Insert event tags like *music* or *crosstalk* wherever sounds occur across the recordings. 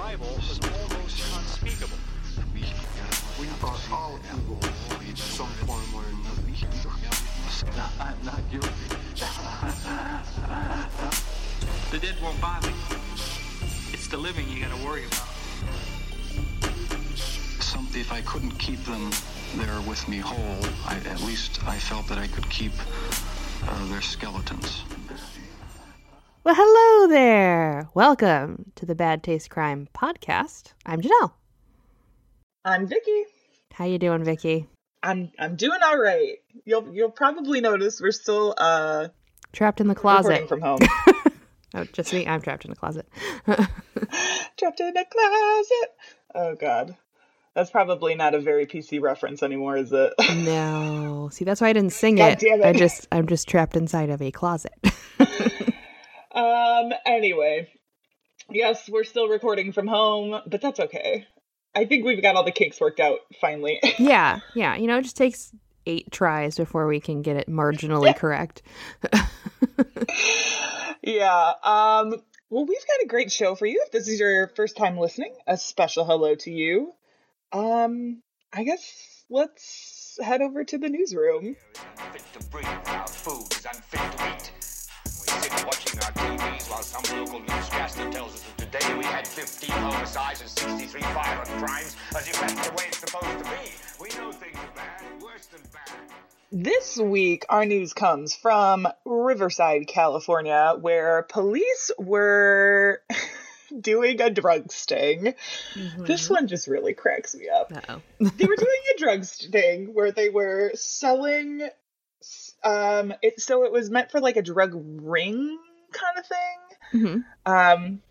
arrival was almost unspeakable. We are all evil in some form or another. I'm not guilty. The dead won't bother you. It's the living you gotta worry about. Some, if I couldn't keep them there with me whole, I, at least I felt that I could keep uh, their skeletons. Well, hello there. Welcome to the Bad Taste Crime podcast. I'm Janelle. I'm Vicky. How you doing, Vicky? I'm I'm doing all right. You'll you'll probably notice we're still uh Trapped in the closet. from home. *laughs* oh, just me. I'm trapped in the closet. *laughs* Trapped in a closet. Oh god. That's probably not a very PC reference anymore, is it? *laughs* no. See, that's why I didn't sing it. it. I just I'm just trapped inside of a closet. Um anyway. Yes, we're still recording from home, but that's okay. I think we've got all the kinks worked out finally. *laughs* yeah, yeah. You know, it just takes eight tries before we can get it marginally *laughs* correct. yeah. Um well, we've got a great show for you. If this is your first time listening, a special hello to you. Um, I guess let's head over to the newsroom. Unfit to breathe, our food is unfit to eat. We sit watching our TVs while some local newscaster tells us that today we had 15 homicides and 63 violent crimes, as if that's the way it's supposed to be. We know things are bad, worse than bad. This week, our news comes from Riverside, California, where police were *laughs* doing a drug sting. This mm-hmm. one just really cracks me up. Uh-oh. they were *laughs* doing a drug sting where they were selling um it so it was meant for like a drug ring kind of thing. Hmm um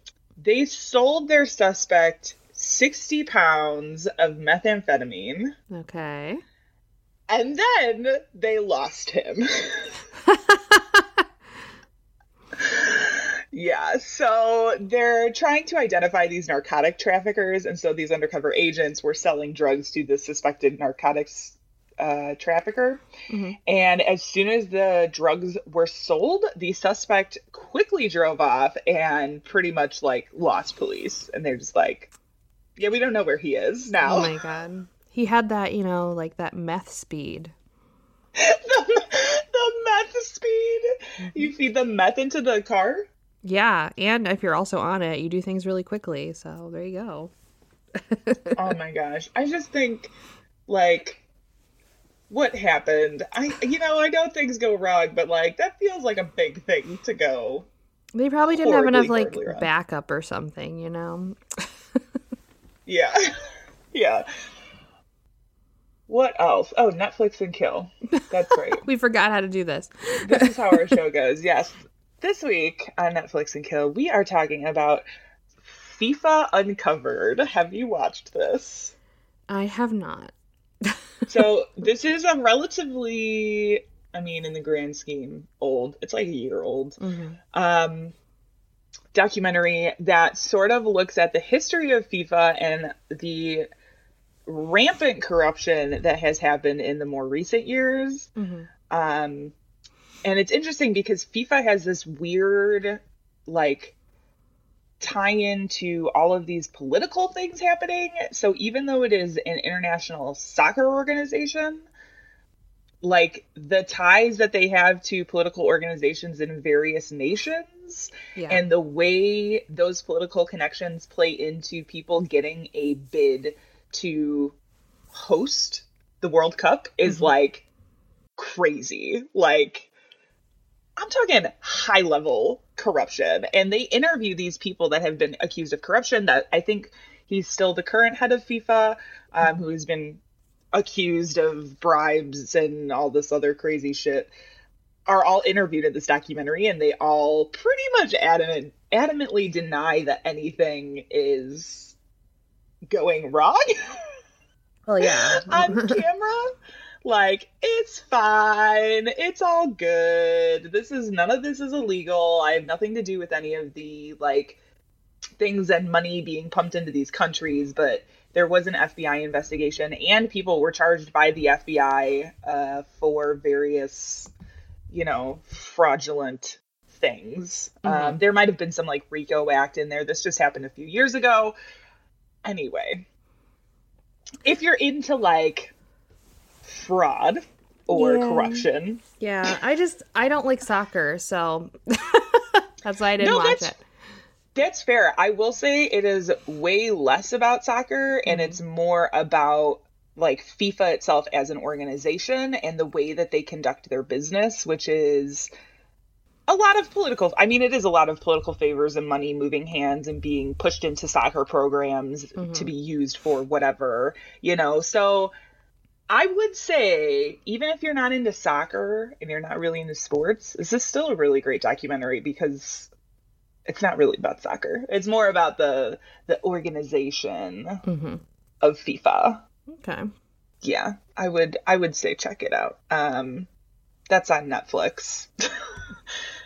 they sold their suspect 60 pounds of methamphetamine. Okay. and then they lost him. *laughs* Yeah so they're trying to identify these narcotic traffickers and so these undercover agents were selling drugs to the suspected narcotics uh, trafficker Mhm. and as soon as the drugs were sold the suspect quickly drove off and pretty much like lost police and they're just like yeah we don't know where he is now Oh my god. He had that, you know, like that meth speed. *laughs* the, the meth speed you feed the meth into the car Yeah, and if you're also on it, you do things really quickly. So there you go. *laughs* oh my gosh i just think like what happened? I you know i know things go wrong but like that feels like a big thing to go They probably didn't have enough like wrong. backup or something, you know. *laughs* yeah. *laughs* Yeah. What else? Oh netflix and kill. That's right. *laughs* We forgot how to do this. this is how our show goes. Yes. This week on netflix and kill we are talking about fifa uncovered. Have you watched this? I have not. So this is a relatively i mean in the grand scheme old it's like a year old Mhm. um documentary that sort of looks at the history of fifa and the rampant corruption that has happened in the more recent years Mhm. um and it's interesting because fifa has this weird like tie into all of these political things happening. So even though it is an international soccer organization, like the ties that they have to political organizations in various nations Yeah. and the way those political connections play into people getting a bid to host the World Cup is mm-hmm. like crazy. Like I'm talking high level corruption. And they interview these people that have been accused of corruption. That I think he's still the current head of FIFA, um, who has been accused of bribes and all this other crazy shit, are all interviewed in this documentary. And they all pretty much adamant, adamantly deny that anything is going wrong well, yeah. *laughs* on camera. *laughs* Like, it's fine. It's all good. This is none of this is illegal. I have nothing to do with any of the like things and money being pumped into these countries, but there was an FBI investigation and people were charged by the FBI uh, for various, you know, fraudulent things. Um, there might have been some like RICO Act in there. This just happened a few years ago. Anyway, if you're into like fraud or Yeah. corruption, Yeah, I just I don't like soccer, so *laughs* that's why I didn't No, watch it. That's fair. I will say it is way less about soccer and mm-hmm. it's more about like FIFA itself as an organization and the way that they conduct their business, which is a lot of political I mean it is a lot of political favors and money moving hands and being pushed into soccer programs mm-hmm. to be used for whatever, you know. So I would say even if you're not into soccer and you're not really into sports, this is still a really great documentary because it's not really about soccer. It's more about the the organization hmm of FIFA. Okay. Yeah, I would I would say check it out. Um that's on Netflix. *laughs*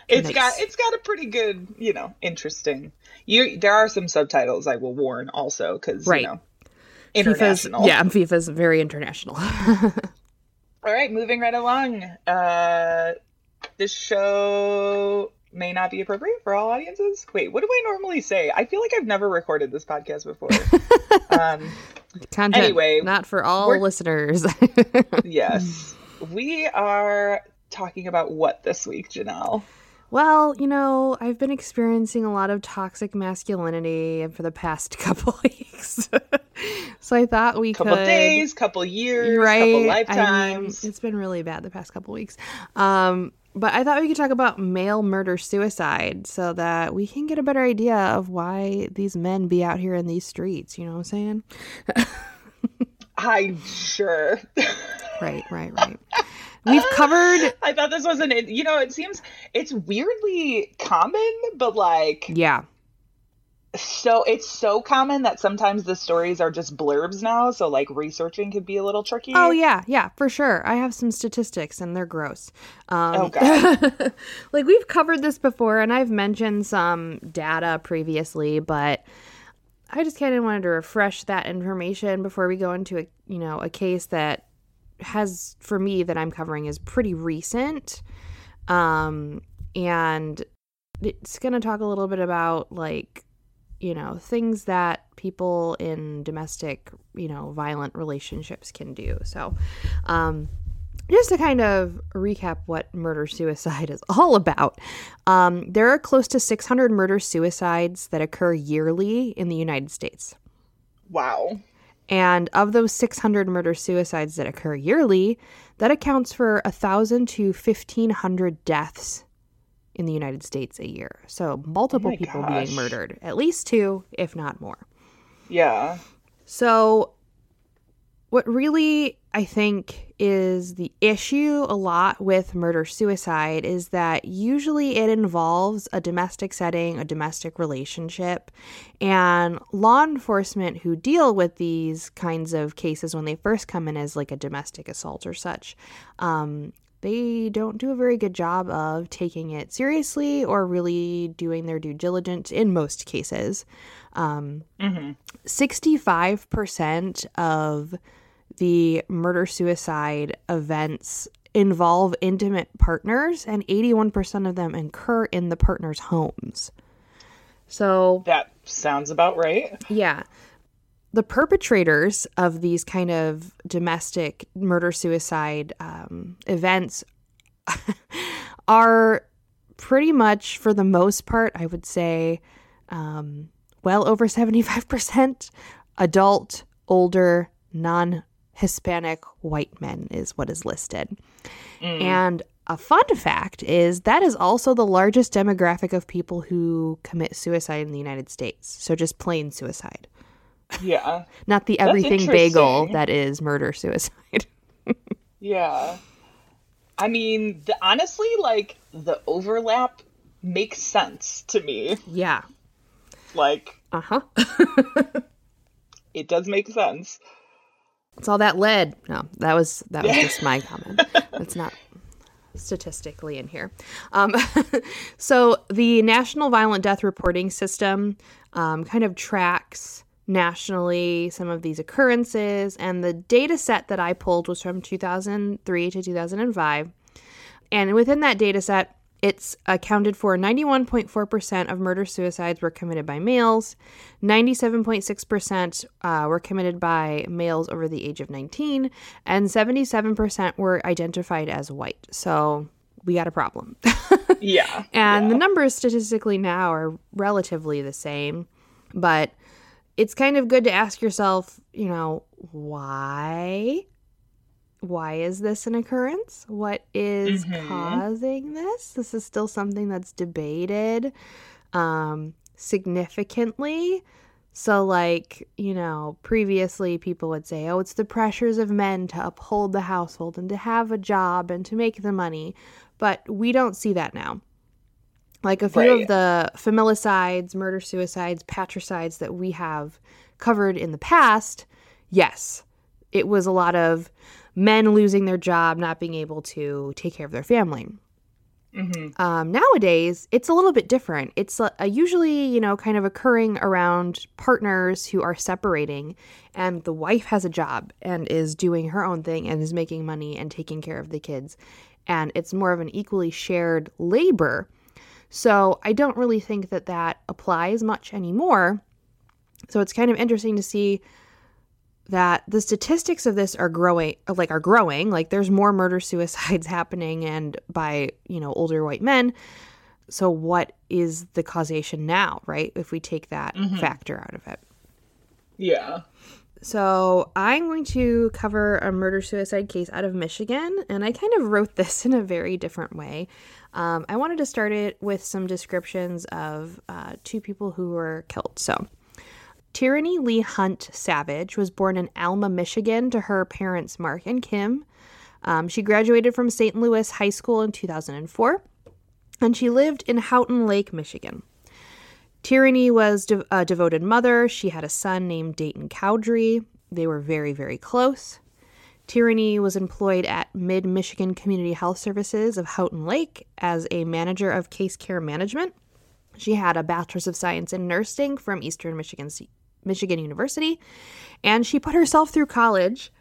It's Nice. got it's got a pretty good, you know, interesting. You there are some subtitles I will warn also cuz Right. you know FIFA's international. yeah, FIFA's very international. *laughs* All right, moving right along. Uh, this show may not be appropriate for all audiences. Wait, what do I normally say? I feel like I've never recorded this podcast before. *laughs* um, Content Anyway, not for all listeners. *laughs* yes, we are talking about what this week, Janelle? well, you know, I've been experiencing a lot of toxic masculinity for the past couple weeks. *laughs* so I thought we could Couple could days, couple years, right? couple I mean, lifetimes. it's been really bad the past couple weeks. Um, but I thought we could talk about male murder suicide so that we can get a better idea of why these men be out here in these streets. You know what I'm saying? *laughs* I'm sure. Right, right, right. We've covered, I thought this was an. You know, it seems it's weirdly common, but like yeah, so it's so common that sometimes the stories are just blurbs now so like researching could be a little tricky Oh yeah, yeah, for sure. I have some statistics and they're gross. Um, Oh, God. *laughs* like we've covered this before, and I've mentioned some data previously, but I just kind of wanted to refresh that information before we go into a you know a case that has for me that I'm covering is pretty recent, um, and it's gonna talk a little bit about like you know things that people in domestic you know violent relationships can do. So um just to kind of recap what murder suicide *laughs* is all about um, there are close to 600 murder suicides that occur yearly in the united states. Wow. And of those 600 murder suicides that occur yearly that accounts for 1000 to 1500 deaths in the united states a year so multiple my people gosh. being murdered at least two if not more yeah so, what really I think is the issue a lot with murder suicide is that usually it involves a domestic setting, a domestic relationship, and law enforcement who deal with these kinds of cases when they first come in as like a domestic assault or such. Um, they don't do a very good job of taking it seriously or really doing their due diligence in most cases. Um, 65% of the murder suicide events involve intimate partners, and 81% of them occur in the partner's homes. So, that sounds about right yeah. The perpetrators of these kind of domestic murder suicide um, events *laughs* are pretty much, for the most part, I would say, um, well over 75% adult, older, non Hispanic white men is what is listed. And a fun fact is that is also the largest demographic of people who commit suicide in the United States. So just plain suicide, yeah not the everything bagel that is murder suicide. *laughs* yeah i mean the, honestly like the overlap makes sense to me yeah. like Uh huh. *laughs* it does make sense It's all that lead. No, that was that was just my comment. *laughs* It's not statistically in here. Um, so the National Violent Death Reporting System um, kind of tracks nationally some of these occurrences, and the data set that I pulled was from 2003 to 2005. And within that data set, It's accounted for 91.4% of murder suicides were committed by males, 97.6% uh, were committed by males over the age of 19, and 77% were identified as white. So we got a problem. *laughs* Yeah. And the numbers statistically now are relatively the same, but it's kind of good to ask yourself, you know, why? Why is this an occurrence? What is causing this? This is still something that's debated um, significantly. So, like, you know, previously people would say, oh, it's the pressures of men to uphold the household and to have a job and to make the money. But we don't see that now. Like a few Right. of the familicides, murder suicides, patricides that we have covered in the past, yes, it was a lot of men losing their job, not being able to take care of their family. Um, nowadays, it's a little bit different. It's uh, usually, you know, kind of occurring around partners who are separating, and the wife has a job and is doing her own thing and is making money and taking care of the kids. And it's more of an equally shared labor. So I don't really think that that applies much anymore. So it's kind of interesting to see that the statistics of this are growing like are growing. Like there's more murder *laughs* suicides happening and by you know older white men. So what is the causation now right if we take that mm-hmm. factor out of it? Yeah. so i'm going to cover a murder suicide case out of michigan and i kind of wrote this *laughs* in a very different way um, i wanted to start it with some descriptions of uh, two people who were killed so Tyranny Lee Hunt Savage was born in Alma, Michigan, to her parents Mark and Kim. Um, she graduated from St. Louis High School in 2004, and she lived in Houghton Lake, Michigan. Tyranny was de- a devoted mother. She had a son named Dayton Cowdrey. They were very, very close. Tyranny was employed at Mid Michigan Community Health Services of Houghton Lake as a manager of case care management. She had a bachelor's of science in nursing from Eastern Michigan Michigan University, and she put herself through college.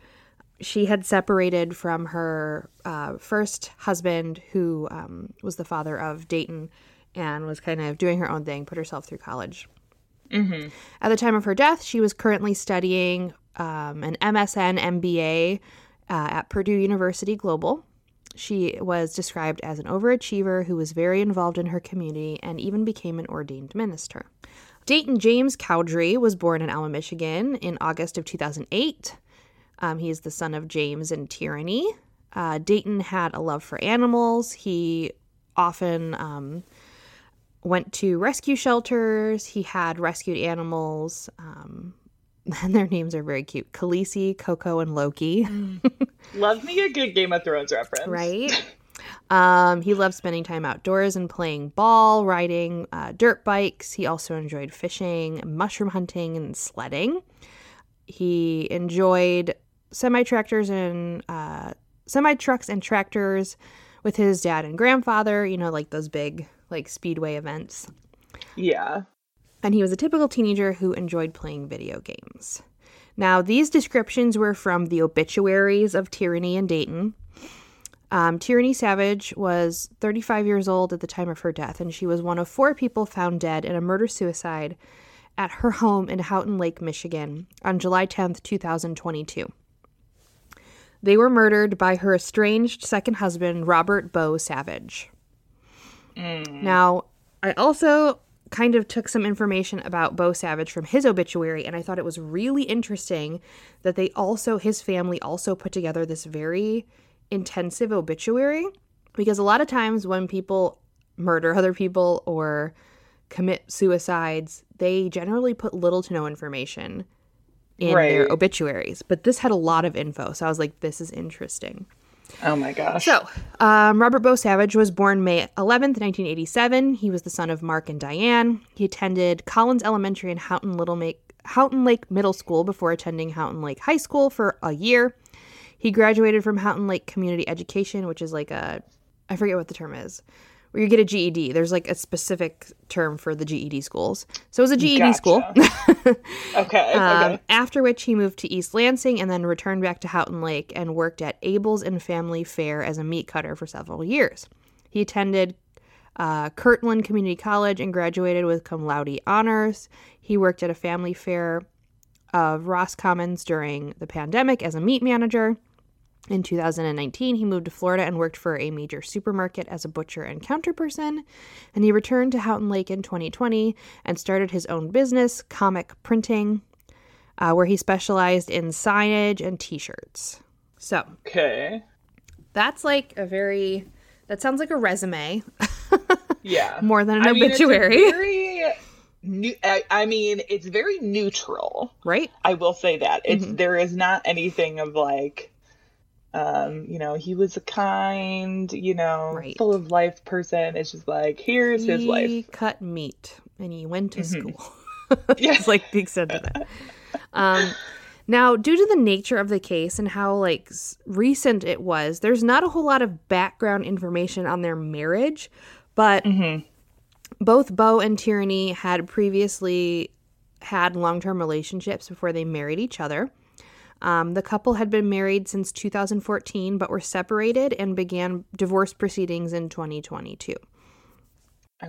She had separated from her uh, first husband, who um, was the father of Dayton, and was kind of doing her own thing. Put herself through college. At the time of her death, she was currently studying um, an MSN MBA uh, at Purdue University Global. She was described as an overachiever who was very involved in her community and even became an ordained minister. Dayton James Cowdrey was born in Alma, Michigan in August of 2008. Um, he is the son of James and Tyranny. Uh, Dayton had a love for animals. He often um, went to rescue shelters. He had rescued animals. Um, *laughs* their names are very cute Khaleesi, Coco, and Loki. Love me a good Game of Thrones reference. Right? Um, he loved spending time outdoors and playing ball, riding uh, dirt bikes. He also enjoyed fishing, mushroom hunting, and sledding. He enjoyed semi tractors and uh, semi trucks and tractors with his dad and grandfather. You know, like those big like speedway events. Yeah. And he was a typical teenager who enjoyed playing video games. Now, these descriptions were from the obituaries of Tyranny and Dayton. Um, Tyranny Savage was 35 years old at the time of her death, and she was one of four people found dead in a murder suicide at her home in Houghton Lake, Michigan on July 10th, 2022. They were murdered by her estranged second husband, Robert Bowe Savage. Now, I also kind of took some information about Bo Savage from his obituary, and I thought it was really interesting that they also, his family also put together this very intensive obituary. Because a lot of times when people murder other people or commit suicides, they generally put little to no information in their obituaries. But this had a lot of info, so I was like, this is interesting. Oh my gosh. So, um, Robert Bowe Savage was born May 11th, 1987. He was the son of Mark and Diane. He attended Collins Elementary and Houghton Little Make, Houghton Lake Middle School before attending Houghton Lake High School for a year. He graduated from Houghton Lake Community Education, which is like a, I forget what the term is, where you get a GED. There's like a specific term for the GED schools. So it was a GED school. *laughs* Okay. Um, okay. after which he moved to East Lansing and then returned back to Houghton Lake and worked at Abel's and Family Fare as a meat cutter for several years. He attended uh, Kirtland Community College and graduated with cum laude honors. He worked at a family fare of Roscommon during the pandemic as a meat manager. In 2019, he moved to Florida and worked for a major supermarket as a butcher and counter person. And he returned to Houghton Lake in 2020 and started his own business, Comic Printing, uh, where he specialized in signage and t shirts. So Okay. that's like a very, that sounds like a resume *laughs* Yeah. more than an I mean, obituary, very new, I, I mean, it's very neutral. right? I will say that it's Mm-hmm. there is not anything of like, um, you know, he was a kind, you know, Right. full of life person. It's just like here's his life. Mm-hmm. cut meat and he went to school. *laughs* Yeah. it's like the extent of it. Um, now, due to the nature of the case and how like s- recent it was, there's not a whole lot of background information on their marriage, but Mm-hmm. both Bo and Tyranny had previously had long-term relationships before they married each other. Um, the couple had been married since 2014, but were separated and began divorce proceedings in 2022.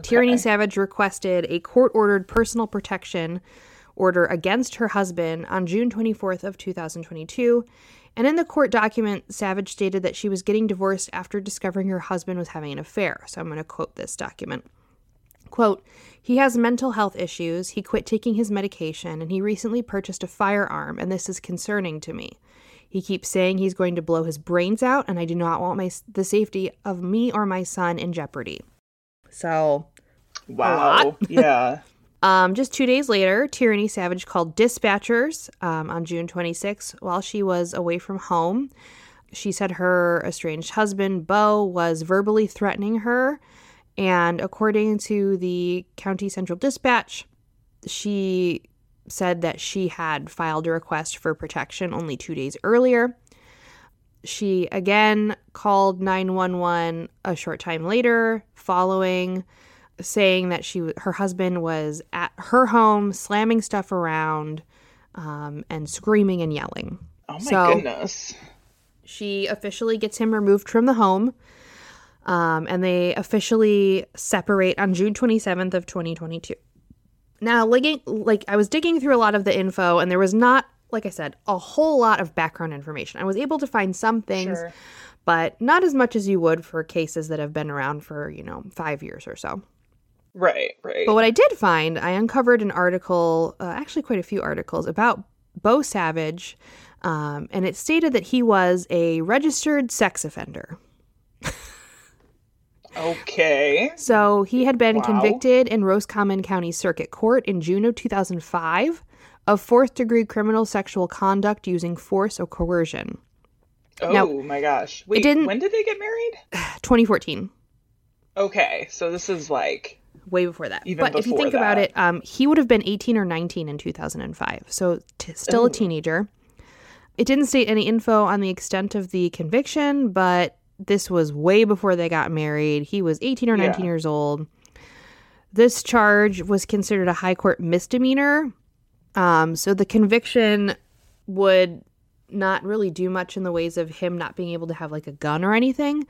Tyranny Savage requested a court-ordered personal protection order against her husband on June 24th of 2022. And in the court document, Savage stated that she was getting divorced after discovering her husband was having an affair. So I'm going to quote this document. Quote, he has mental health issues, he quit taking his medication, and he recently purchased a firearm, and this is concerning to me. He keeps saying he's going to blow his brains out, and I do not want my the safety of me or my son in jeopardy. So, Wow. *laughs* *laughs* yeah. um, just two days later, Tyranny Savage called dispatchers um, on June 26 while she was away from home. She said her estranged husband, Bo, was verbally threatening her. And according to the County Central Dispatch, she said that she had filed a request for protection only two days earlier. She again called 911 a short time later, following saying that she her husband was at her home slamming stuff around um, and screaming and yelling. Oh my So- goodness. She officially gets him removed from the home, um, and they officially separate on June 27th of 2022. Now, digging, like I was digging through a lot of the info, and there was not, like I said, a whole lot of background information. I was able to find some things, Sure. but not as much as you would for cases that have been around for you know five years or so. Right, right. But what I did find, I uncovered an article, uh, actually quite a few articles about Bo Savage, um, and it stated that he was a registered sex offender. Okay. So he had been Wow. convicted in Roscommon County Circuit Court in June of 2005 of fourth degree criminal sexual conduct using force or coercion. Oh Now, my gosh. Wait, didn't- when did they get married? *sighs* 2014, Okay, so this is like way before that. Even but if you before think about it, um, he would have been 18 or 19 in 2005, so t- still a teenager. It didn't state any info on the extent of the conviction, but this was way before they got married. He was 18 or 19 Yeah. years old. This charge was considered a high court misdemeanor. Um, so the conviction would not really do much in the ways of him not being able to have like a gun or anything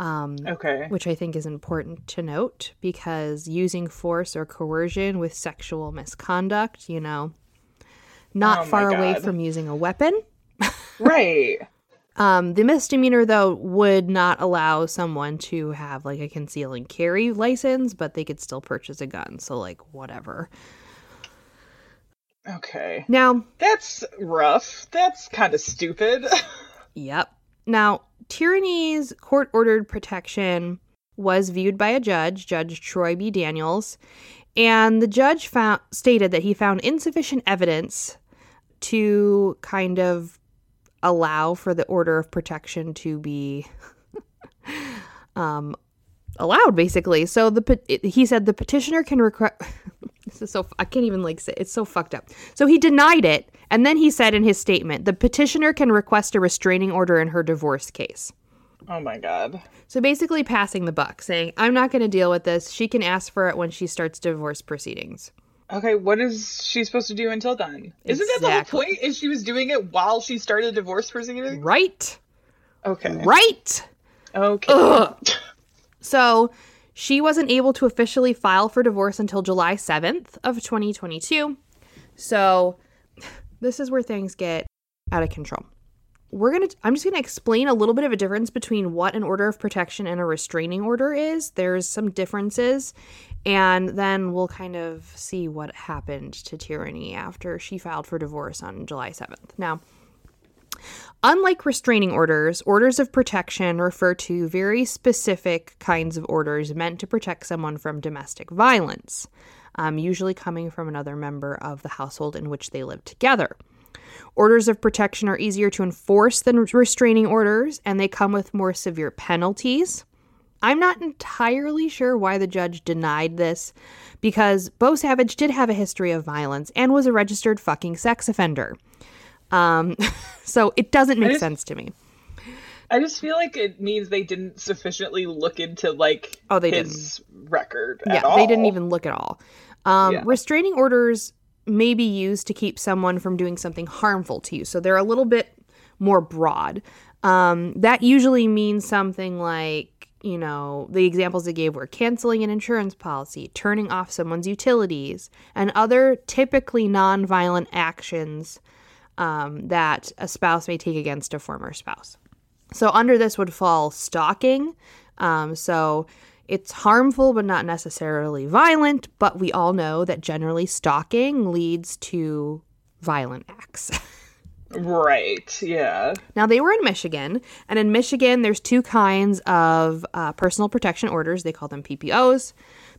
okay. which I think is important to note because using force or coercion with sexual misconduct, you know, not Oh far away from using a weapon. *laughs* Right. Um, the misdemeanor, though, would not allow someone to have like a conceal and carry license, but they could still purchase a gun. So, like, whatever. Okay. Now, That's rough. That's kind of stupid. *laughs* Yep. Now, tyranny's court ordered protection was viewed by a judge, Judge Troy B. Daniels, and the judge found stated that he found insufficient evidence to kind of allow for the order of protection to be *laughs* um allowed basically. So the he said the petitioner can request *laughs* This is so I can't even like say it's so fucked up. So he denied it, and then he said in his statement, the petitioner can request a restraining order in her divorce case. oh my god. So basically passing the buck, saying, I'm not going to deal with this. She can ask for it when she starts divorce proceedings. Okay, what is she supposed to do until then? Isn't that the whole point? Is she was doing it while she started divorce proceedings? Right? Okay. Right? Okay. Ugh. *laughs* So She wasn't able to officially file for divorce until July 7th of 2022. So *sighs* this is where things get out of control. We're going to I'm just going to explain a little bit of a difference between what an order of protection and a restraining order is. There's some differences and then we'll kind of see what happened to Tyranny after she filed for divorce on July 7th. Now, Unlike restraining orders, orders of protection refer to very specific kinds of orders meant to protect someone from domestic violence, um, usually coming from another member of the household in which they live together. Orders of protection are easier to enforce than restraining orders, and they come with more severe penalties. I'm not entirely sure why the judge denied this because Bo Savage did have a history of violence and was a registered fucking sex offender. Um, *laughs* so it doesn't make just- sense to me. I just feel like it means they didn't sufficiently look into like Oh, they his record. Yeah, at all. they didn't even look at all. Um, Yeah. Restraining orders may be used to keep someone from doing something harmful to you. So they're a little bit more broad. Um, that usually means something like, you know, the examples they gave were canceling an insurance policy, turning off someone's utilities, and other typically nonviolent actions um, that a spouse may take against a former spouse. So under this would fall stalking. Um, so it's harmful but not necessarily violent, but we all know that generally stalking leads to violent acts. *laughs* Right. Yeah. Now, they were in Michigan, and in Michigan, there's two kinds of uh, personal protection orders. They call them PPOs.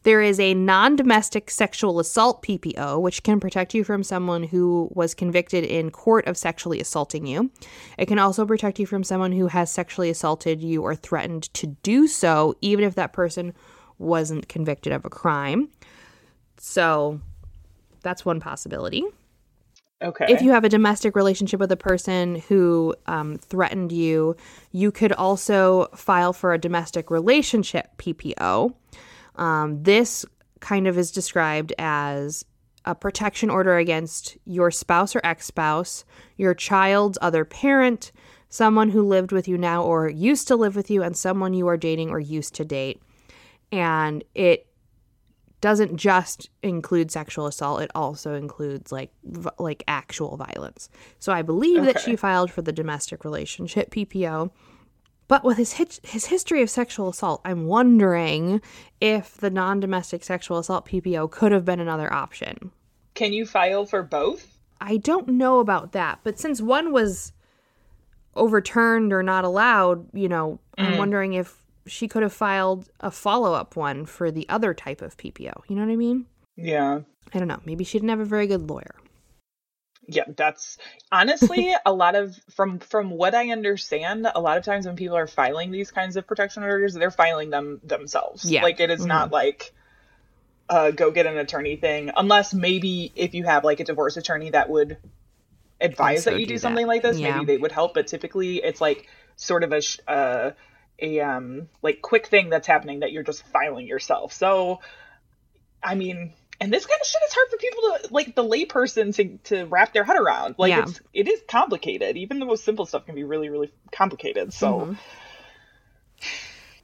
There is a non domestic sexual assault PPO, which can protect you from someone who was convicted in court of sexually assaulting you. It can also protect you from someone who has sexually assaulted you or threatened to do so, even if that person wasn't convicted of a crime. So that's one possibility. Okay. If you have a domestic relationship with a person who um, threatened you, you could also file for a domestic relationship PPO. Um, this kind of is described as a protection order against your spouse or ex spouse, your child's other parent, someone who lived with you now or used to live with you, and someone you are dating or used to date. And it doesn't just include sexual assault it also includes like v- like actual violence. So i believe that she filed for the domestic relationship ppo but with his his history of sexual assault i'm wondering if the non-domestic sexual assault ppo could have been another option Can you file for both? i don't know about that but since one was overturned or not allowed you know i'm mm. wondering if she could have filed a follow-up one for the other type of ppo you know what i mean Yeah. I don't know. Maybe she didn't have a very good lawyer. Yeah, that's honestly *laughs* a lot of from from what I understand, a lot of times when people are filing these kinds of protection orders, they're filing them themselves. Yeah. Like it is not like uh go get an attorney thing unless maybe if you have like a divorce attorney that would advise that you do do that. something like this, Yeah. maybe they would help, but typically it's like sort of a sh- uh a um like quick thing that's happening that you're just filing yourself. So I mean, and this kind of shit is hard for people to like the layperson to to wrap their head around. Like Yeah. it's it is complicated. Even the most simple stuff can be really really complicated. So Mm-hmm.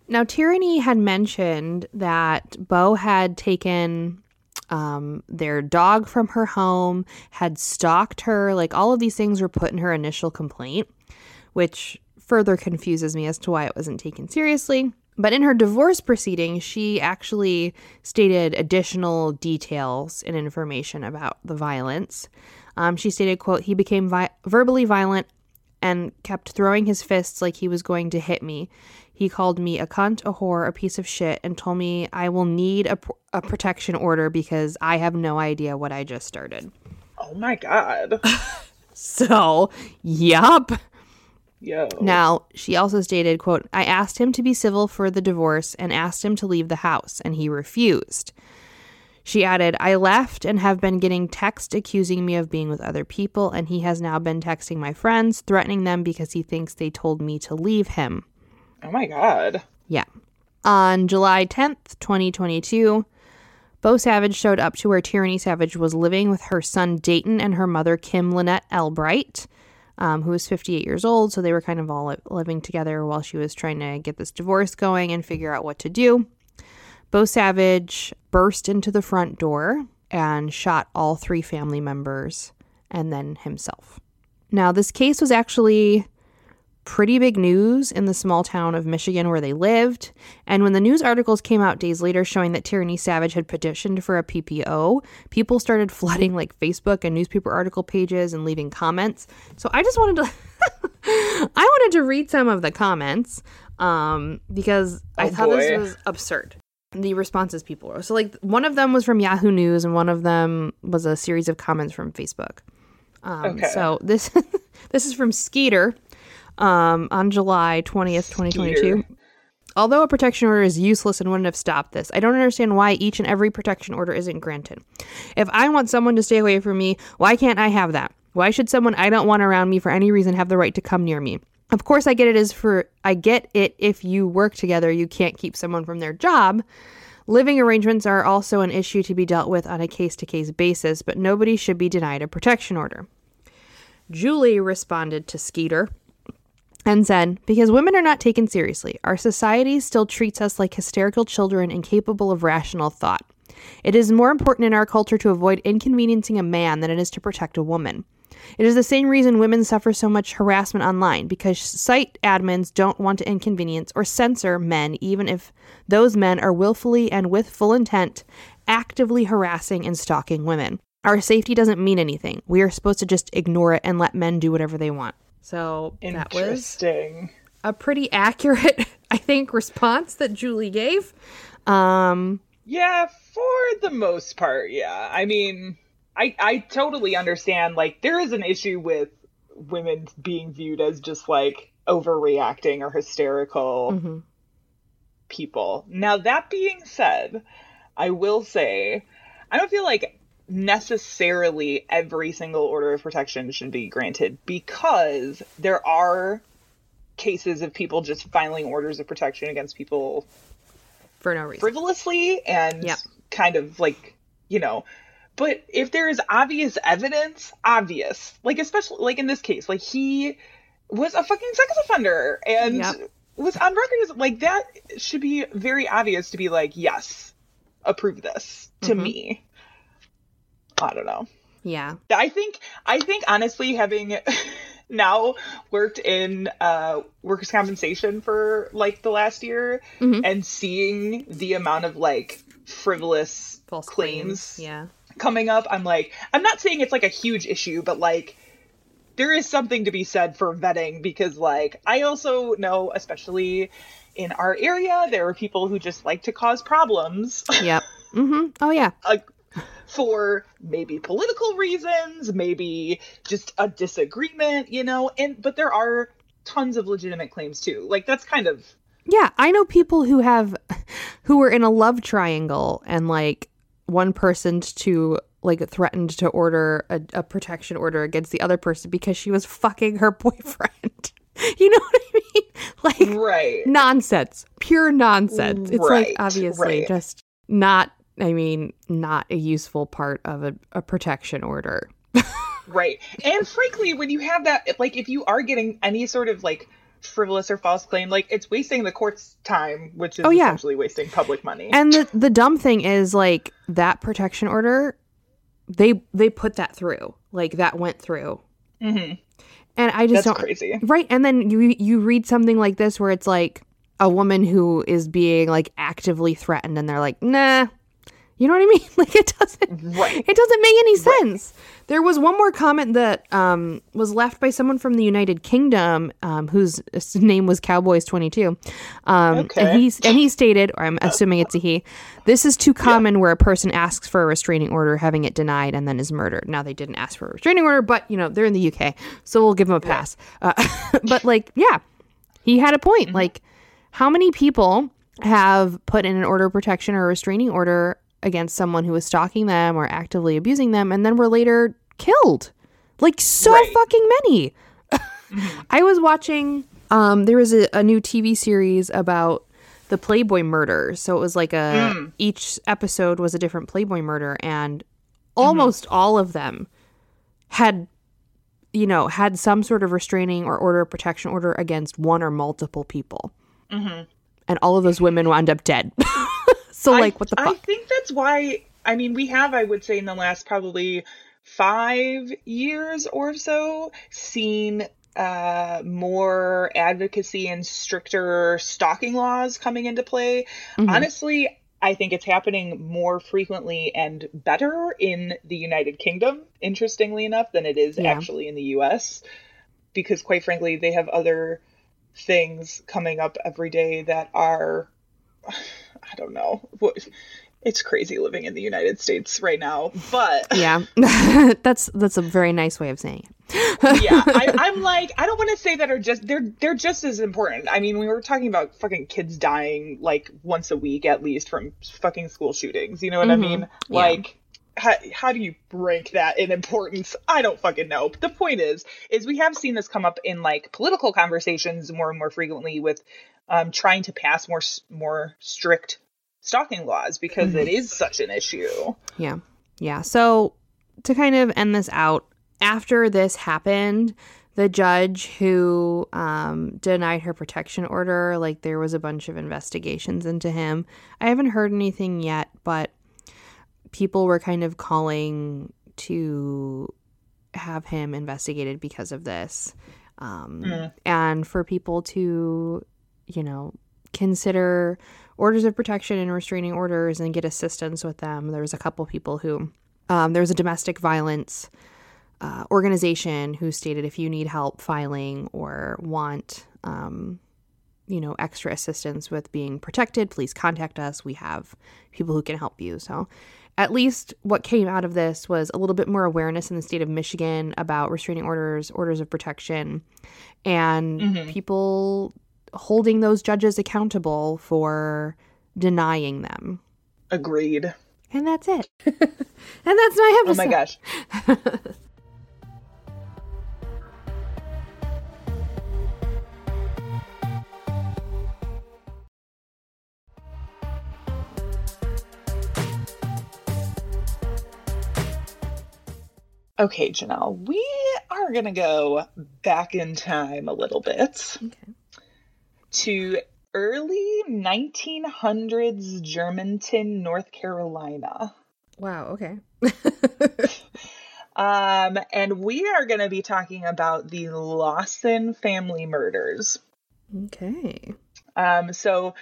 Now, Tyranny had mentioned that Bo had taken um, their dog from her home, had stalked her. Like all of these things were put in her initial complaint, which further confuses me as to why it wasn't taken seriously. But in her divorce proceeding, she actually stated additional details and information about the violence. Um, she stated, "quote He became vi- verbally violent and kept throwing his fists like he was going to hit me. He called me a cunt, a whore, a piece of shit, and told me I will need a, a protection order because I have no idea what I just started. oh my god. *laughs* So, yup. Yo. Now, she also stated, quote, I asked him to be civil for the divorce and asked him to leave the house, and he refused. She added, I left and have been getting text accusing me of being with other people, and he has now been texting my friends, threatening them because he thinks they told me to leave him. Oh my god. Yeah. On July 10th, 2022, Bo Savage showed up to where Tyranny Savage was living with her son Dayton and her mother Kim Lynette Albright, um, who was 58 years old. So they were kind of all living together while she was trying to get this divorce going and figure out what to do. Bo Savage burst into the front door and shot all three family members and then himself. Now, this case was actually pretty big news in the small town of Michigan where they lived. And when the news articles came out days later showing that Tyranny Savage had petitioned for a PPO, people started *laughs* flooding like Facebook and newspaper article pages and leaving comments. So I just wanted to *laughs* I wanted to read some of the comments um, because I Oh, thought this was absurd. The responses people were. So like one of them was from Yahoo News and one of them was a series of comments from Facebook. Um, Okay. So this *laughs* this is from Skeeter um, on July 20th, 2022. Skeeter. Although a protection order is useless and wouldn't have stopped this, I don't understand why each and every protection order isn't granted. If I want someone to stay away from me, why can't I have that? Why should someone I don't want around me for any reason have the right to come near me? Of course I get it is for I get it if you work together you can't keep someone from their job. Living arrangements are also an issue to be dealt with on a case-to-case basis, but nobody should be denied a protection order. Julie responded to Skeeter and said, Because women are not taken seriously, our society still treats us like hysterical children incapable of rational thought. It is more important in our culture to avoid inconveniencing a man than it is to protect a woman. It is the same reason women suffer so much harassment online because site admins don't want to inconvenience or censor men, even if those men are willfully and with full intent actively harassing and stalking women. Our safety doesn't mean anything. We are supposed to just ignore it and let men do whatever they want. So that was Interesting. a pretty accurate, *laughs* I think, response that Julie gave. Um, Yeah, for the most part, yeah. I mean, I I totally understand. Like, there is an issue with women being viewed as just like overreacting or hysterical mhm. people. Now, that being said, I will say, I don't feel like necessarily every single order of protection should be granted because there are cases of people just filing orders of protection against people for no reason. frivolously and Yep. kind of like you know but if there is obvious evidence obvious like especially like in this case like he was a fucking sex offender and Yep. was on record as like that should be very obvious to be like yes approve this to Mhm. me i don't know yeah. I think I think honestly having *laughs* now worked in uh workers compensation for like the last year Mhm. and seeing the amount of like frivolous False claims, claims. Yeah. coming up I'm like I'm not saying it's like a huge issue but like there is something to be said for vetting because like I also know especially in our area there are people who just like to cause problems *laughs* Yep. Mm-hmm. Oh yeah. like for maybe political reasons, maybe just a disagreement, you know, and but there are tons of legitimate claims too. Like that's kind of Yeah, I know people who have *laughs* who were in a love triangle and like one person to like threatened to order a, a protection order against the other person because she was fucking her *laughs* boyfriend. *laughs* you know what I mean? Like right. nonsense. Pure nonsense. It's Right, like obviously right. just not I mean, not a useful part of a, a protection order. *laughs* Right. And frankly, when you have that like if you are getting any sort of like frivolous or false claim, like it's wasting the court's time, which is Oh, yeah. essentially wasting public money. And the the dumb thing is like that protection order, they they put that through. Like that went through. Mhm. And I just That's don't crazy. right. And then you you read something like this where it's like a woman who is being like actively threatened, and they're like, nah. You know what I mean? *laughs* Like it doesn't Right. it doesn't make any sense. There was one more comment that um, was left by someone from the United Kingdom um, whose name was Cowboys22. Um, Okay. And, he, and he stated, or I'm assuming it's a he, this is too common where a person asks for a restraining order, having it denied, and then is murdered. Now, they didn't ask for a restraining order, but, you know, they're in the UK, so we'll give them a pass. Uh, *laughs* but, like, yeah, he had a point. Like, how many people have put in an order of protection or a restraining order against someone who was stalking them or actively abusing them and then were later killed? Like so Right. fucking many. *laughs* I was watching um there was a, a new TV series about the Playboy murders. So it was like a hmm. each episode was a different Playboy murder and mm-hmm. almost all of them had you know, had some sort of restraining or order of protection order against one or multiple people. Mm-hmm. And all of those women wound up dead. *laughs* So I- like, what the fuck? I think that's why. I mean, we have, I would say, in the last probably five years or so, seen uh, more advocacy and stricter stalking laws coming into play. Mhm. Honestly, I think it's happening more frequently and better in the United Kingdom, interestingly enough, than it is Yeah. actually in the US. Because, quite frankly, they have other things coming up every day that are I don't know. What it's crazy living in the United States right now. But *laughs* yeah, *laughs* that's that's a very nice way of saying it. yeah, *laughs* I, I'm like, I don't want to say that are just they're they're just as important. I mean, we were talking about fucking kids dying like once a week at least from fucking school shootings. You know what I mean? Mm-hmm. Yeah. Like. How, how do you rank that in importance? I don't fucking know. But the point is, is we have seen this come up in like political conversations more and more frequently with um, trying to pass more more strict stalking laws because Mm-hmm. it is such an issue. Yeah. Yeah. So to kind of end this out, after this happened, the judge who um, denied her protection order, like there was a bunch of investigations into him. I haven't heard anything yet, but people were kind of calling to have him investigated because of this. Um, And for people to, you know, consider orders of protection and restraining orders and get assistance with them. There was a couple people who, um, there was a domestic violence uh, organization who stated if you need help filing or want, um, you know, extra assistance with being protected, please contact us. We have people who can help you. So, at least what came out of this was a little bit more awareness in the state of Michigan about restraining orders, orders of protection, and people holding those judges accountable for denying them. Agreed. And that's it. *laughs* and that's my episode. Oh my gosh. Okay, Janelle, we are going to go back in time a little bit Okay. To early 1900s Germantown, North Carolina. Wow, okay. *laughs* Um, and we are going to be talking about the Lawson family murders. okay. Um, so,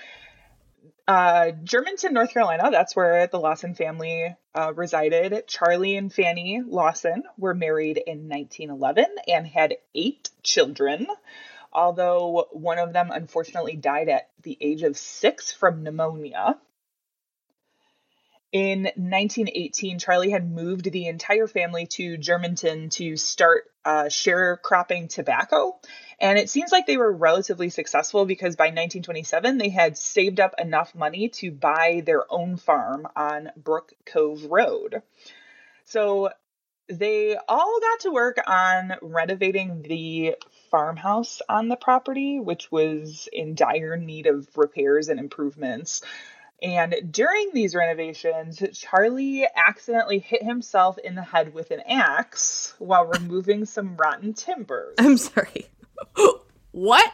uh, Germantown, North Carolina, that's where the Lawson family uh, resided. Charlie and Fanny Lawson were married in 1911 and had eight children, although one of them unfortunately died at the age of six from pneumonia. In 1918, Charlie had moved the entire family to Germantown to start uh, sharecropping tobacco. And it seems like they were relatively successful because by 1927, they had saved up enough money to buy their own farm on Brook Cove Road. So they all got to work on renovating the farmhouse on the property, which was in dire need of repairs and improvements. And during these renovations, Charlie accidentally hit himself in the head with an axe while removing some rotten timbers. *laughs* I'm sorry. *laughs* what?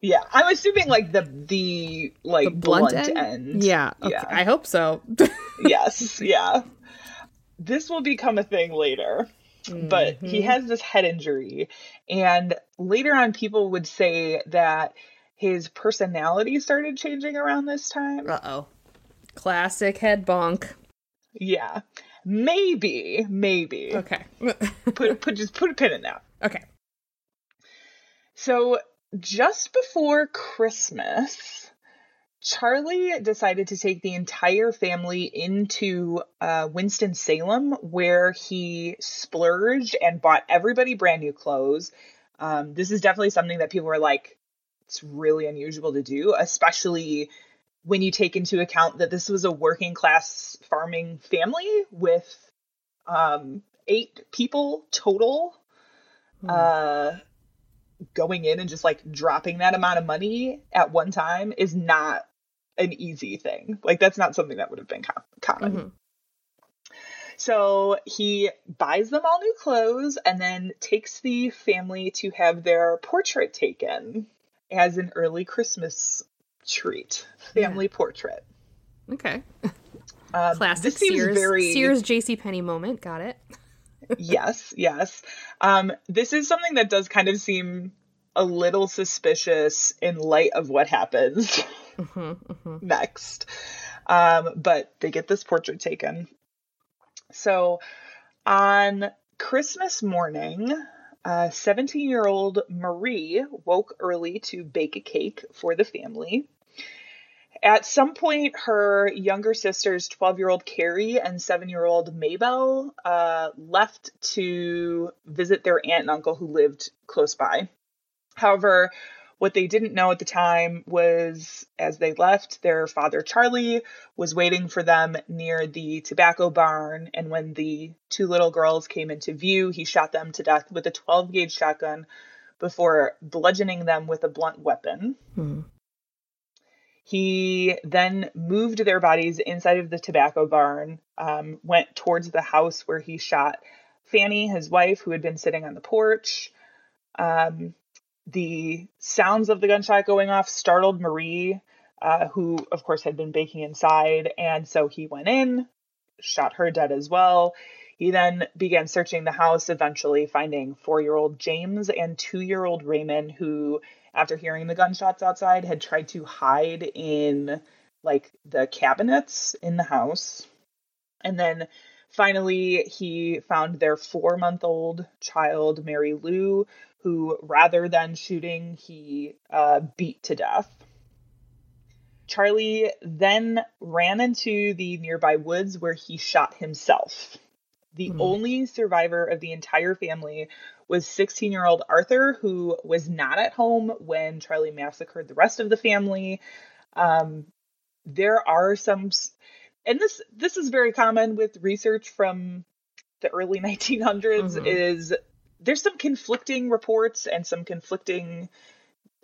Yeah, I'm assuming like the the like The blunt, blunt, end? end. Yeah. Okay. Yeah. I hope so. *laughs* yes, yeah. This will become a thing later. But Mm-hmm. he has this head injury. And later on, people would say that his personality started changing around this time. Uh oh. Classic head bonk. Yeah. Maybe, maybe. Okay. *laughs* Put, put, just put a pin in that. okay. So, just before Christmas, Charlie decided to take the entire family into uh, Winston-Salem, where he splurged and bought everybody brand new clothes. Um, this is definitely something that people were like, it's really unusual to do, especially when you take into account that this was a working class farming family with um, eight people total. Uh, going in and just like dropping that amount of money at one time is not an easy thing. Like that's not something that would have been com- common. Mhm. So he buys them all new clothes and then takes the family to have their portrait taken as an early Christmas treat. Family portrait. Okay. *laughs* Um, Classic Sears very Sears J.C. Penney moment. Got it. *laughs* yes, yes. Um, this is something that does kind of seem a little suspicious in light of what happens *laughs* next. Um, but they get this portrait taken. So on Christmas morning, 17 year old Marie woke early to bake a cake for the family. At some point, her younger sisters, 12 year old Carrie and 7 year old Mabel, uh, left to visit their aunt and uncle who lived close by. However, what they didn't know at the time was as they left, their father Charlie was waiting for them near the tobacco barn. And when the two little girls came into view, he shot them to death with a 12 gauge shotgun before bludgeoning them with a blunt weapon. He then moved their bodies inside of the tobacco barn, um, went towards the house where he shot Fanny, his wife, who had been sitting on the porch. Um, the sounds of the gunshot going off startled Marie, uh, who, of course, had been baking inside. And so he went in, shot her dead as well. He then began searching the house, eventually finding four year old James and two year old Raymond, who, after hearing the gunshots outside, had tried to hide in like the cabinets in the house. And then finally, he found their four month old child, Mary Lou, who, rather than shooting, he uh, beat to death. Charlie then ran into the nearby woods where he shot himself. The only survivor of the entire family was 16 year old Arthur, who was not at home when Charlie massacred the rest of the family. Um, there are some, and this this is very common with research from the early *laughs* 1900s. Is there's some conflicting reports and some conflicting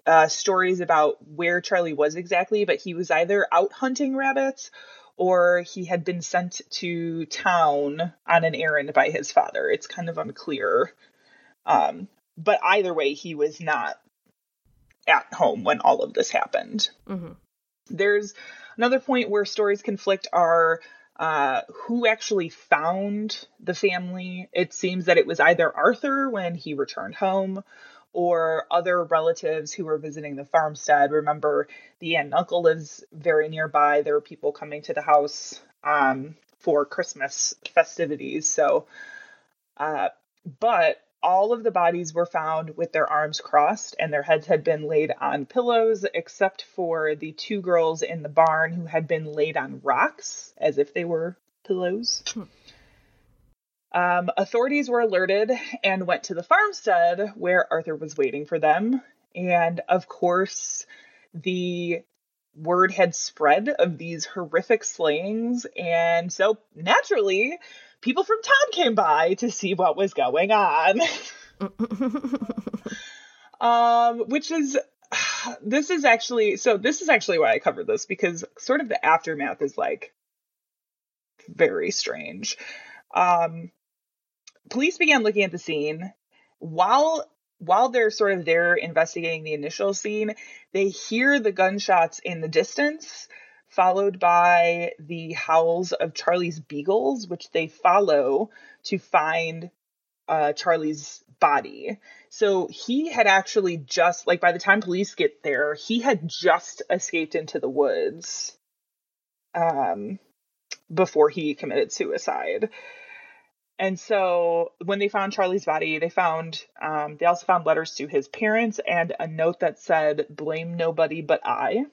uh, stories about where Charlie was exactly, but he was either out hunting rabbits or he had been sent to town on an errand by his father. It's kind of unclear. Um, but either way, he was not at home when all of this happened. There's another point where stories conflict are uh, who actually found the family. It seems that it was either Arthur when he returned home or other relatives who were visiting the farmstead. Remember, the aunt and uncle lives very nearby. There were people coming to the house um, for Christmas festivities. So, uh, but all of the bodies were found with their arms crossed and their heads had been laid on pillows, except for the two girls in the barn who had been laid on rocks as if they were pillows. Um, authorities were alerted and went to the farmstead where Arthur was waiting for them. And of course, the word had spread of these horrific slayings. And so naturally, people from town came by to see what was going on. *laughs* um, which is *sighs* this is actually so this is actually why I covered this because sort of the aftermath is like very strange. Um, police began looking at the scene while while they're sort of there investigating the initial scene they hear the gunshots in the distance followed by the howls of charlie's beagles which they follow to find uh, charlie's body so he had actually just like by the time police get there he had just escaped into the woods um before he committed suicide and so when they found Charlie's body, they found um, they also found letters to his parents and a note that said "Blame nobody but I."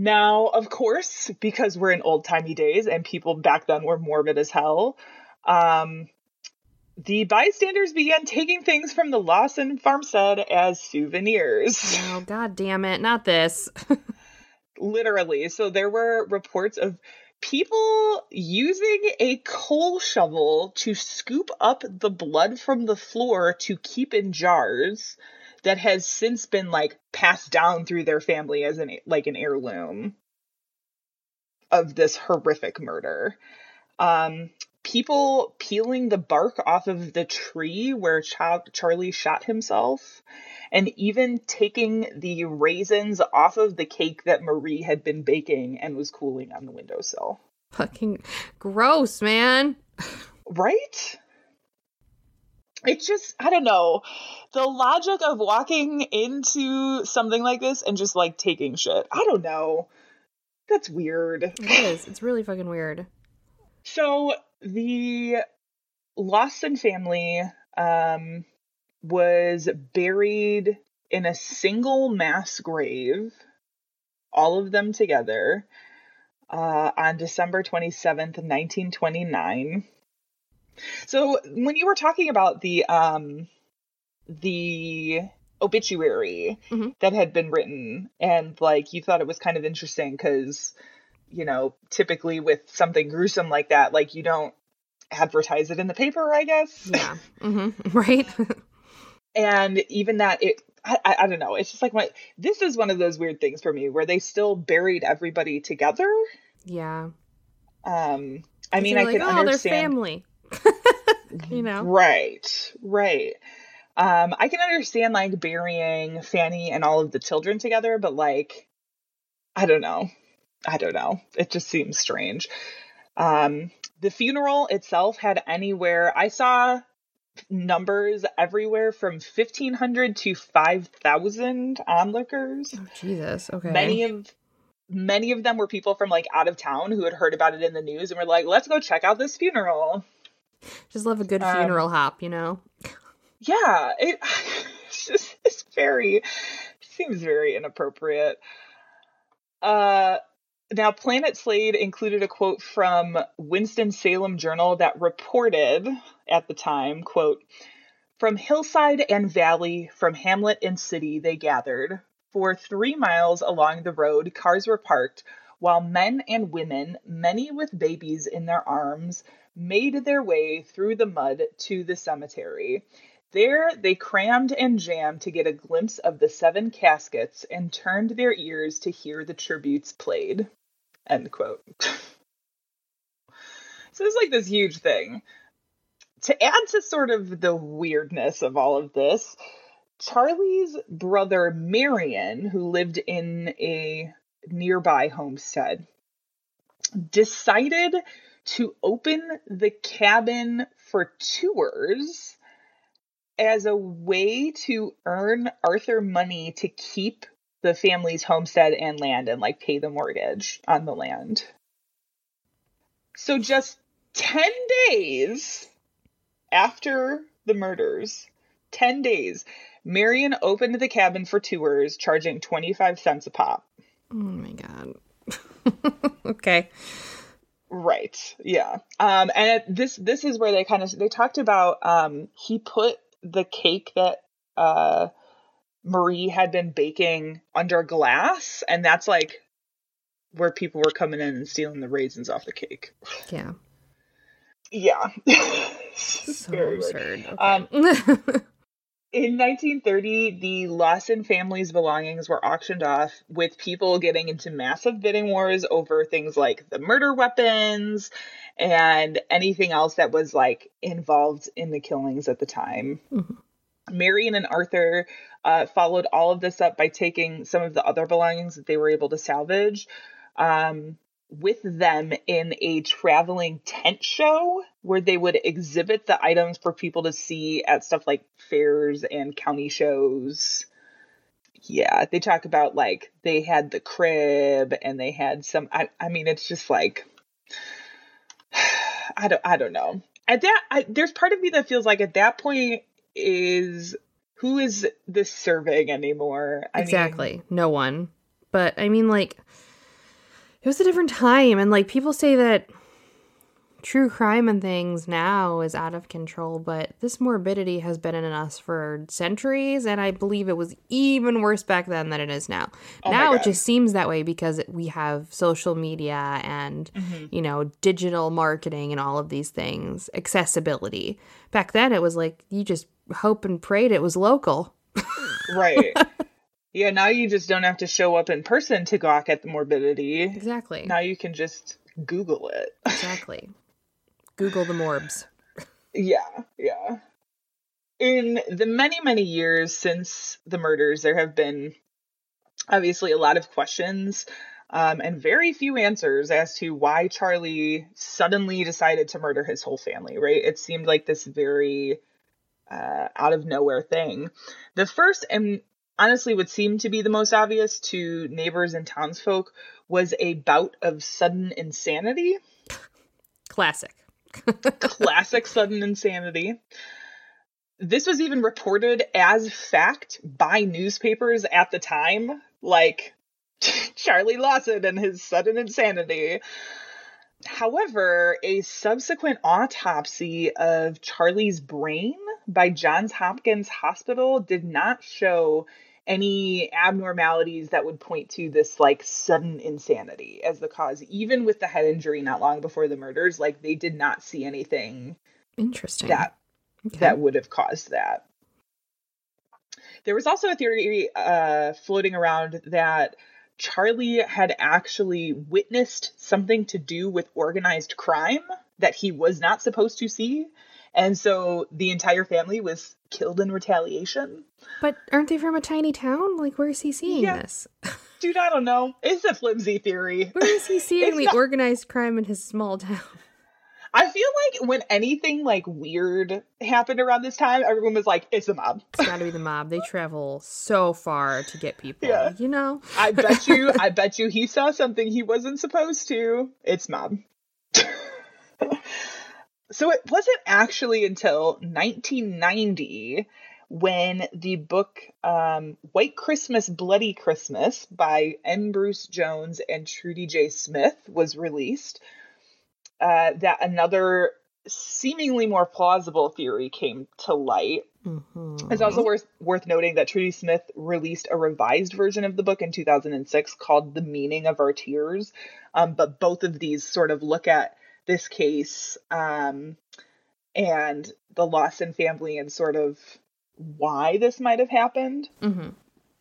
Now, of course, because we're in old timey days and people back then were morbid as hell, um, the bystanders began taking things from the Lawson farmstead as souvenirs. *laughs* Oh god damn it, not this. *laughs* literally. So there were reports of people using a coal shovel to scoop up the blood from the floor to keep in jars that has since been like passed down through their family as an like an heirloom of this horrific murder. Um people peeling the bark off of the tree where Cha- Charlie shot himself, and even taking the raisins off of the cake that Marie had been baking and was cooling on the windowsill. Fucking gross, man. Right? It's just, I don't know. The logic of walking into something like this and just like taking shit. I don't know. That's weird. It is. It's really fucking weird. So the Lawson family um, was buried in a single mass grave, all of them together, uh, on December 27th, 1929. So when you were talking about the um, the obituary Mhm. that had been written, and like you thought it was kind of interesting because you know typically with something gruesome like that, like you don't advertise it in the paper, I guess. Yeah. hmm *laughs* Right? and even that it I, I I don't know it's just like my this is one of those weird things for me where they still buried everybody together yeah. um i mean i like, can oh, understand they're family. *laughs* you know? right right um i can understand like burying fanny and all of the children together but like i don't know i don't know it just seems strange um the funeral itself had anywhere i saw numbers everywhere from 1500 to 5000 onlookers Oh, Jesus. Okay. many of many of them were people from like out of town who had heard about it in the news and were like let's go check out this funeral Just love a good um, funeral hop, you know? yeah it *laughs* it's just it's very seems very inappropriate uh now planet slade included a quote from winston salem journal that reported at the time quote from hillside and valley from hamlet and city they gathered for three miles along the road cars were parked while men and women many with babies in their arms made their way through the mud to the cemetery there they crammed and jammed to get a glimpse of the seven caskets and turned their ears to hear the tributes played. End quote. *laughs* so it's like this huge thing. To add to sort of the weirdness of all of this, Charlie's brother Marion, who lived in a nearby homestead, decided to open the cabin for tours as a way to earn Arthur money to keep the family's homestead and land and like pay the mortgage on the land. So just 10 days after the murders, 10 days, Marion opened the cabin for tours, charging 25 cents a pop. Oh my God. *laughs* okay. Right. Yeah. Um and it, this this is where they kind of they talked about um he put the cake that uh Marie had been baking under glass and that's like where people were coming in and stealing the raisins off the cake. Yeah. Yeah. *laughs* So weird. absurd. Okay. Um, *laughs* In 1930, the Lawson family's belongings were auctioned off, with people getting into massive bidding wars over things like the murder weapons and anything else that was like involved in the killings at the time. Marion and Arthur uh, followed all of this up by taking some of the other belongings that they were able to salvage um, with them in a traveling tent show where they would exhibit the items for people to see at stuff like fairs and county shows. Yeah, they talk about like they had the crib and they had some I, I mean it's just like *sighs* I don't I don't know. At that I, there's part of me that feels like at that point is who is this serving anymore? I mean, exactly. no one. But I mean, like, it was a different time. And, like, people say that true crime and things now is out of control, but this morbidity has been in us for centuries. And I believe it was even worse back then than it is now. Oh now it just seems that way because we have social media and, Mm-hmm. you know, digital marketing and all of these things, accessibility. Back then, it was like you just hope and prayed it was local. right. *laughs* yeah, now you just don't have to show up in person to gawk at the morbidity. Exactly. Now you can just Google it. *laughs* Exactly. Google the morbs. Yeah, yeah. In the many, many years since the murders, there have been obviously a lot of questions um, and very few answers as to why Charlie suddenly decided to murder his whole family, right? It seemed like this very uh, out of nowhere thing. The first and honestly what seemed to be the most obvious to neighbors and townsfolk was a bout of sudden insanity. Classic. *laughs* Classic sudden insanity. This was even reported as fact by newspapers at the time, like *laughs* Charlie Lawson and his sudden insanity. However, a subsequent autopsy of Charlie's brain by Johns Hopkins Hospital did not show any abnormalities that would point to this like sudden insanity as the cause even with the head injury not long before the murders like they did not see anything Interesting. that Okay. that would have caused that there was also a theory uh, floating around that Charlie had actually witnessed something to do with organized crime that he was not supposed to see. And so the entire family was killed in retaliation. But aren't they from a tiny town? Like, where is he seeing Yeah. this? *laughs* Dude, I don't know. It's a flimsy theory. Where is he *laughs* seeing the not- organized crime in his small town? *laughs* I feel like when anything like weird happened around this time, everyone was like, it's the mob. It's got to be the mob. They travel so far to get people. Yeah. You know? I bet you, I bet you he saw something he wasn't supposed to. It's mob. So it wasn't actually until 1990 when the book um, White Christmas, Bloody Christmas by M. Bruce Jones and Trudy J. Smith was released uh, that another seemingly more plausible theory came to light. Mhm. It's also worth worth noting that Trudy Smith released a revised version of the book in 2006 called "The Meaning of Our Tears," um, but both of these sort of look at this case um, and the Lawson family and sort of why this might have happened. Mm-hmm.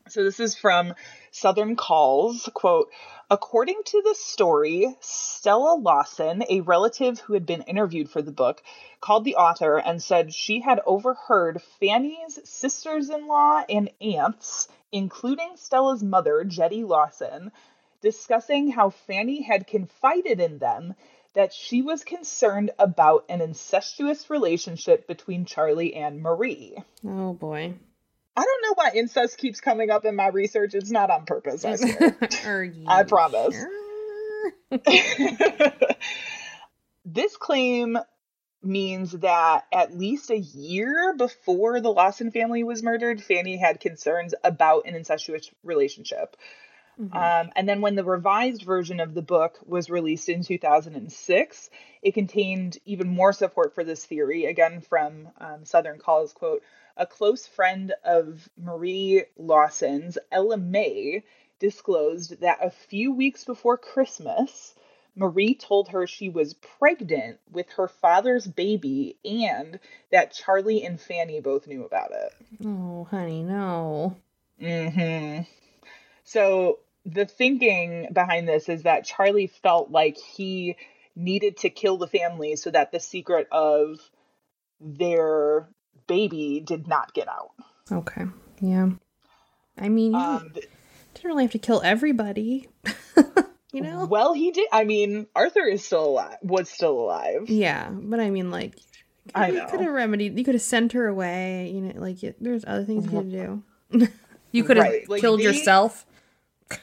So this is from Southern Calls, quote, according to the story, Stella Lawson, a relative who had been interviewed for the book, called the author and said she had overheard Fanny's sisters-in-law and aunts, including Stella's mother, Jetty Lawson, discussing how Fanny had confided in them that she was concerned about an incestuous relationship between Charlie and Marie. Oh, boy. I don't know why incest keeps coming up in my research. It's not on purpose, I swear. *laughs* *laughs* I promise. *laughs* this claim means that at least a year before the Lawson family was murdered, Fanny had concerns about an incestuous relationship. Um, and then when the revised version of the book was released in 2006, it contained even more support for this theory, again from um, Southern Calls, quote, a close friend of Marie Lawson's, Ella May, disclosed that a few weeks before Christmas, Marie told her she was pregnant with her father's baby and that Charlie and Fanny both knew about it. Oh, honey, no. hmm So the thinking behind this is that Charlie felt like he needed to kill the family so that the secret of their baby did not get out. Okay. Yeah. I mean, you Um, didn't really have to kill everybody. *laughs* you know? well, he did. I mean, Arthur is still alive. Was still alive. Yeah, but I mean, like, I you could have remedied. You could have sent her away. You know, like, you, there's other things *laughs* you could do. you could have Right, like, killed they- yourself.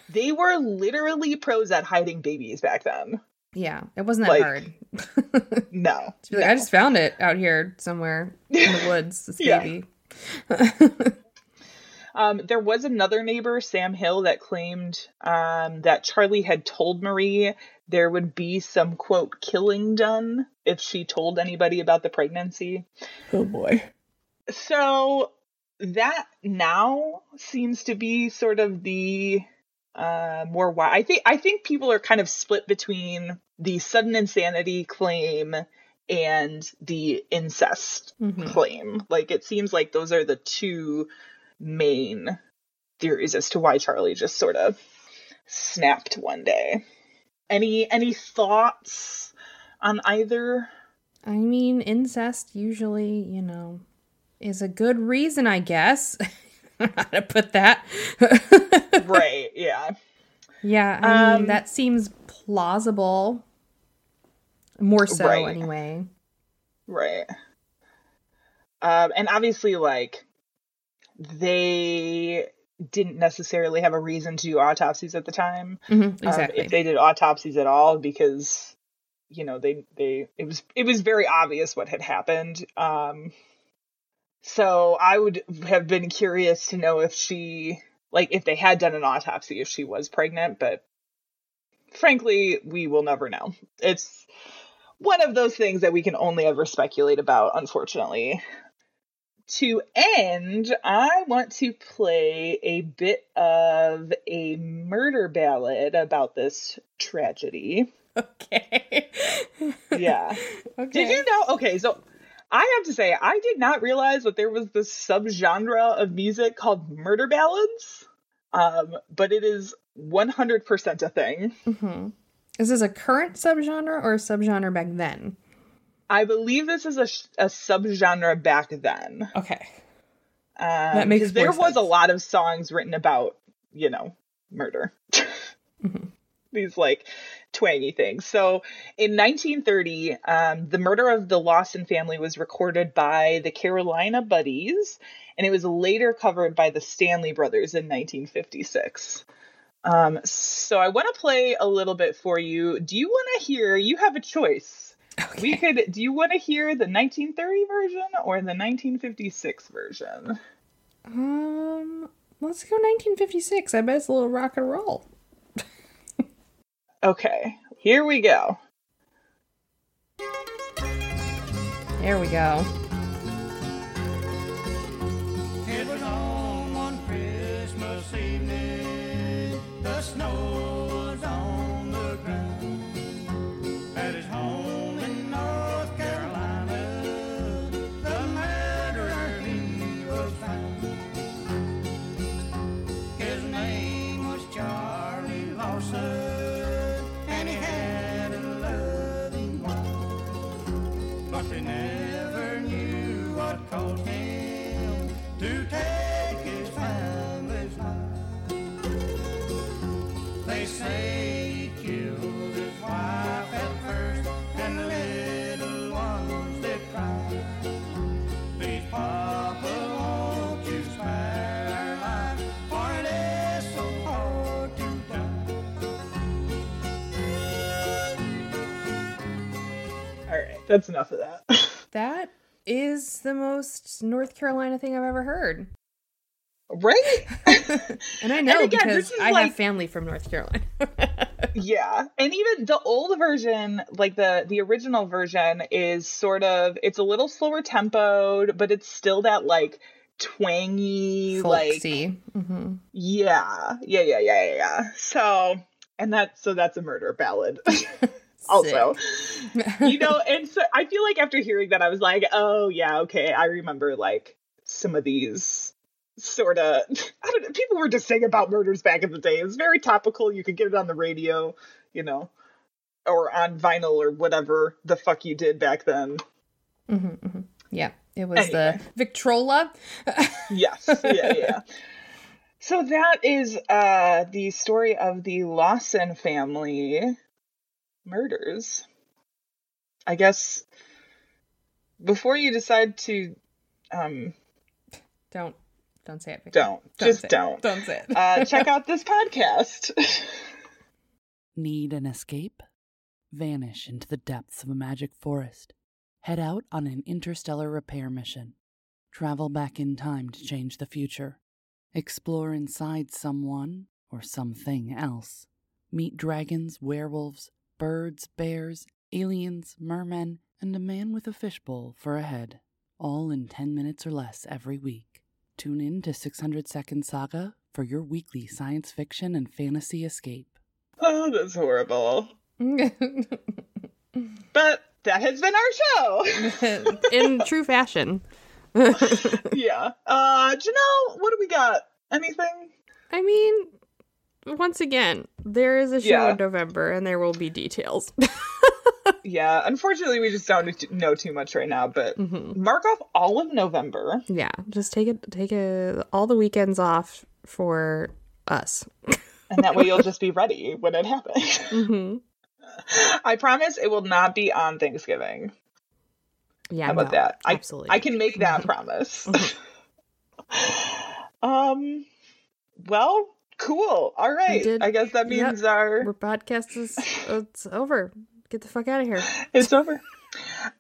They were literally pros at hiding babies back then. Yeah, it wasn't that like, hard. *laughs* No. Be like, I just found it out here somewhere in the *laughs* woods. This baby. *laughs* Um, there was another neighbor, Sam Hill, that claimed um, that Charlie had told Marie there would be some quote killing done if she told anybody about the pregnancy. Oh boy. So that now seems to be sort of the uh, more why I think I think people are kind of split between the sudden insanity claim and the incest Mhm. claim. Like it seems like those are the two main theories as to why Charlie just sort of snapped one day. Any any thoughts on either? I mean, incest usually, you know, is a good reason, I guess. *laughs* *laughs* How to put that? *laughs* right, yeah. yeah, I mean, Um, that seems plausible. More so, Right. anyway. Right. Um, and obviously, like, they didn't necessarily have a reason to do autopsies at the time. hmm um, if they did autopsies at all, because you know they they it was it was very obvious what had happened. Um, so I would have been curious to know if she like if they had done an autopsy if she was pregnant, but frankly, we will never know. It's one of those things that we can only ever speculate about, unfortunately. To end, I want to play a bit of a murder ballad about this tragedy. *laughs* okay. Yeah. *laughs* okay. Did you know? Okay, so I have to say, I did not realize that there was this subgenre of music called murder ballads. Um, but it is 100% a thing. hmm Is this a current subgenre or a subgenre back then? I believe this is a, a subgenre back then. Okay. Um, That makes there was a lot of songs written about, you know, murder. *laughs* Mhm. These like twangy things. So in 1930, um, the murder of the Lawson family was recorded by the Carolina Buddies, and it was later covered by the Stanley Brothers in 1956. Um, so I want to play a little bit for you. Do you want to hear? You have a choice. We could. Do you want to hear the 1930 version or the 1956 version? Um, let's go 1956. I bet it's a little rock and roll. Okay, here we go. There we go. It was on one Christmas evening. The snow They say he killed his wife at first, and the little ones did cry. Please, Papa, won't you spare our lives, for it is so hard to die. All right, that's enough of that. *laughs* That is the most North Carolina thing I've ever heard. Right? *laughs* And I know again, because this is I like- have family from North Carolina. *laughs* yeah. And even the old version, like the the original version is sort of it's a little slower tempoed, but it's still that like twangy like Folksy. hmm yeah. Yeah, yeah, yeah, yeah, yeah. So, and that so that's a murder ballad. *laughs* also. you know, and so I feel like after hearing that, I was like, oh yeah, okay, I remember like some of these sort of *laughs* I don't know. People were just saying about murders back in the day. It was very topical. You could get it on the radio, you know, or on vinyl or whatever the fuck you did back then. hmm hmm Yeah, it was Anyway. the Victrola. Yes, yeah, *laughs* yeah. So that is uh the story of the Lawson family murders. I guess before you decide to um don't don't say it. Vicky. don't just say it. don't Don't say it. uh *laughs* check out this podcast. *laughs* Need an escape? Vanish into the depths of a magic forest. Head out on an interstellar repair mission. Travel back in time to change the future. Explore inside someone or something else. Meet dragons, werewolves, birds, bears, aliens, mermen, and a man with a fishbowl for a head. All in 10 minutes or less every week. Tune in to 600 Second Saga for your weekly science fiction and fantasy escape. oh, that's horrible. *laughs* But that has been our show. *laughs* In true fashion. *laughs* yeah. Uh Janelle, what do we got? Anything? I mean, once again, there is a show Yeah. in November and there will be details. Yeah, unfortunately, we just don't know too much right now. But Mm-hmm. mark off all of November. Yeah, just take it, take it all the weekends off for us. *laughs* and that way you'll just be ready when it happens. Mm-hmm. *laughs* I promise it will not be on Thanksgiving. Yeah, How about no, that? I, absolutely. I can make that promise. *laughs* um, well, cool. All right. I guess that yep. means our Our podcast is it's over. Get the fuck out of here. it's over.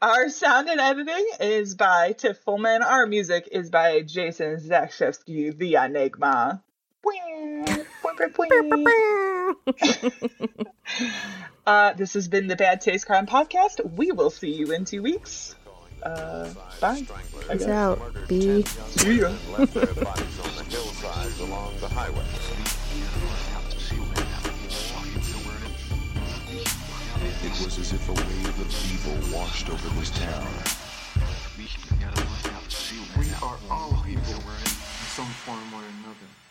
Our sound and editing is by Tiff Fullman. Our music is by Jason Zakshevsky, the Enigma. *laughs* uh, this has been the Bad Taste Crime Podcast. We will see you in two weeks. Uh, bye. Peace out. Be See ya. It was as if a wave of evil washed over this town. We are all people in some form or another.